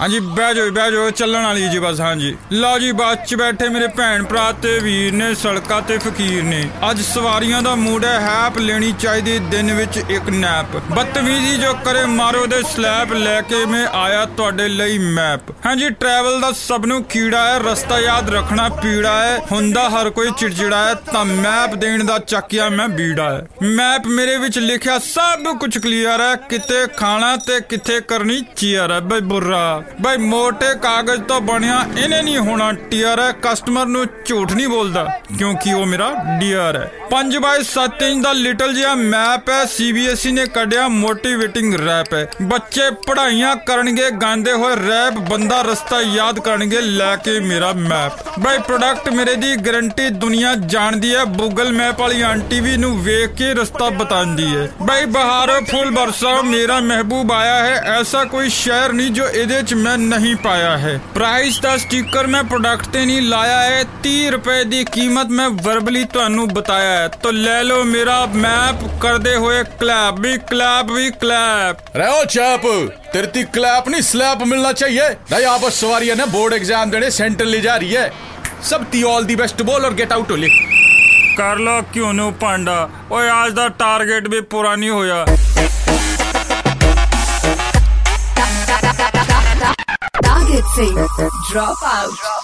ਹਾਂਜੀ, ਬਹਿ ਜਾਓ ਬਹਿ ਜਾਓ ਚੱਲਣ ਵਾਲੀ ਜੀ ਬਸ, ਹਾਂਜੀ। ਲਓ ਜੀ, ਬੱਸ 'ਚ ਬੈਠੇ ਮੇਰੇ ਭੈਣ ਭਰਾ ਤੇ ਵੀਰ ਨੇ, ਸੜਕਾਂ ਤੇ ਫਕੀਰ ਨੇ। ਅੱਜ ਸਵਾਰੀਆਂ ਦਾ ਮੂਡ ਹੈ, ਹੈਪ ਲੈਣੀ ਚਾਹੀਦੀ, ਦਿਨ ਵਿੱਚ ਇੱਕ ਨੈਪ। ਬਦਤਮੀਜ਼ੀ ਜੋ ਕਰੇ, ਮਾਰੋ ਦੇ ਸਲੈਬ ਲੈ ਕੇ ਮੈਂ ਆਇਆ ਤੁਹਾਡੇ ਲਈ ਮੈਪ। ਹਾਂਜੀ ਟਰੈਵਲ ਦਾ ਸਭ ਨੂੰ ਕੀੜਾ ਹੈ, ਰਸਤਾ ਯਾਦ ਰੱਖਣਾ ਪੀੜਾ ਹੈ। ਹੁੰਦਾ ਹਰ ਕੋਈ ਚਿੜਚਿੜਾ ਹੈ, ਤਾਂ ਮੈਪ ਦੇਣ ਦਾ ਚੱਕਿਆ ਮੈਂ ਬੀੜਾ ਹੈ। ਮੈਪ ਮੇਰੇ ਵਿੱਚ ਲਿਖਿਆ ਸਭ ਕੁਝ ਕਲੀਅਰ ਹੈ ਕਿਤੇ ਖਾਣਾ ਤੇ ਕਿੱਥੇ ਕਰਨੀ ਚੀਅਰ ਹੈ, ਬਈ ਬੁਰਾ। ਬਈ ਮੋਟੇ ਕਾਗਜ਼ ਤੋਂ ਬਣਿਆ, ਇਹਨੇ ਨਹੀਂ ਹੋਣਾ ਟੀਅਰ ਹੈ। ਕਸਟਮਰ ਨੂੰ ਝੂਠ ਨਹੀਂ ਬੋਲਦਾ, ਕਿਉਂਕਿ ਉਹ ਮੇਰਾ ਡੀਅਰ ਹੈ। 5 ਬਾਈ 7 ਇੰਚ ਦਾ ਲਿਟਲ ਜਿਹਾ ਮੈਪ ਹੈ ਸੀਬੀਐਸਈ ਨੇ ਕੱਢਿਆ ਮੋਟੀਵੇਟਿੰਗ ਰੈਪ ਹੈ। ਬੱਚੇ ਪੜ੍ਹਾਈਆਂ ਕਰਨਗੇ, ਗਾਉਂਦੇ ਹੋਏ ਰੈਪ ਬੰਦਾ ਰਸਤਾ ਯਾਦ ਕਰਨਗੇ, ਲੈ ਕੇ ਮੇਰਾ ਮੈਪ ਬਈ ਪ੍ਰੋਡਕਟ ਮੇਰੇ ਦੀ ਗਾਰੰਟੀ ਦੁਨੀਆ ਜਾਣਦੀ ਹੈ ਗੂਗਲ ਮੈਪ ਵਾਲੀ ਆਂਟੀ ਵੀ ਨੂੰ ਵੇਖ ਕੇ ਰਸਤਾ ਬਤਾਉਂਦੀ ਹੈ। ਬਈ ਬਹਾਰੋ ਫੁੱਲ ਬਰਸਾ ਮੇਰਾ ਮਹਿਬੂਬ ਆਇਆ ਹੈ, ਐਸਾ ਕੋਈ ਸ਼ਹਿਰ ਨਹੀਂ ਜੋ ਇਹਦੇ ਚ ਮੈਂ ਨਹੀਂ ਪਾਇਆ ਹੈ ਪ੍ਰਾਈਸ ਦਾ ਸਟicker ਮੈਂ ਪ੍ਰੋਡਕਟ ਤੇ ਨਹੀਂ ਲਾਇਆ ਹੈ 30 ਰੁਪਏ ਦੀ ਕੀਮਤ ਮੈਂ ਵਰਬਲੀ ਤੁਹਾਨੂੰ ਬਤਾਇਆ ਹੈ ਤਾਂ ਲੈ ਲਓ ਮੇਰਾ ਮੈਪ ਕਰਦੇ ਹੋਏ ਕਲੈਪ ਵੀ ਕਲੈਪ ਵੀ ਕਲੈਪ अरे ओ चैप तेरे ती क्लैप नहीं स्लैप मिलना चाहिए नहीं आप सवारी है ना बोर्ड एग्जाम देने सेंटर ले जा रही है सब ती ऑल दी बेस्ट बोल और गेट आउट लिख ਕਰ ਲੋ ਕਿਉਂ ਨੂੰ ਭਾਂਡਾ ਓਏ ਅੱਜ ਦਾ ਟਾਰਗੇਟ ਵੀ ਪੂਰਾ ਨਹੀਂ Drop out. Drop out.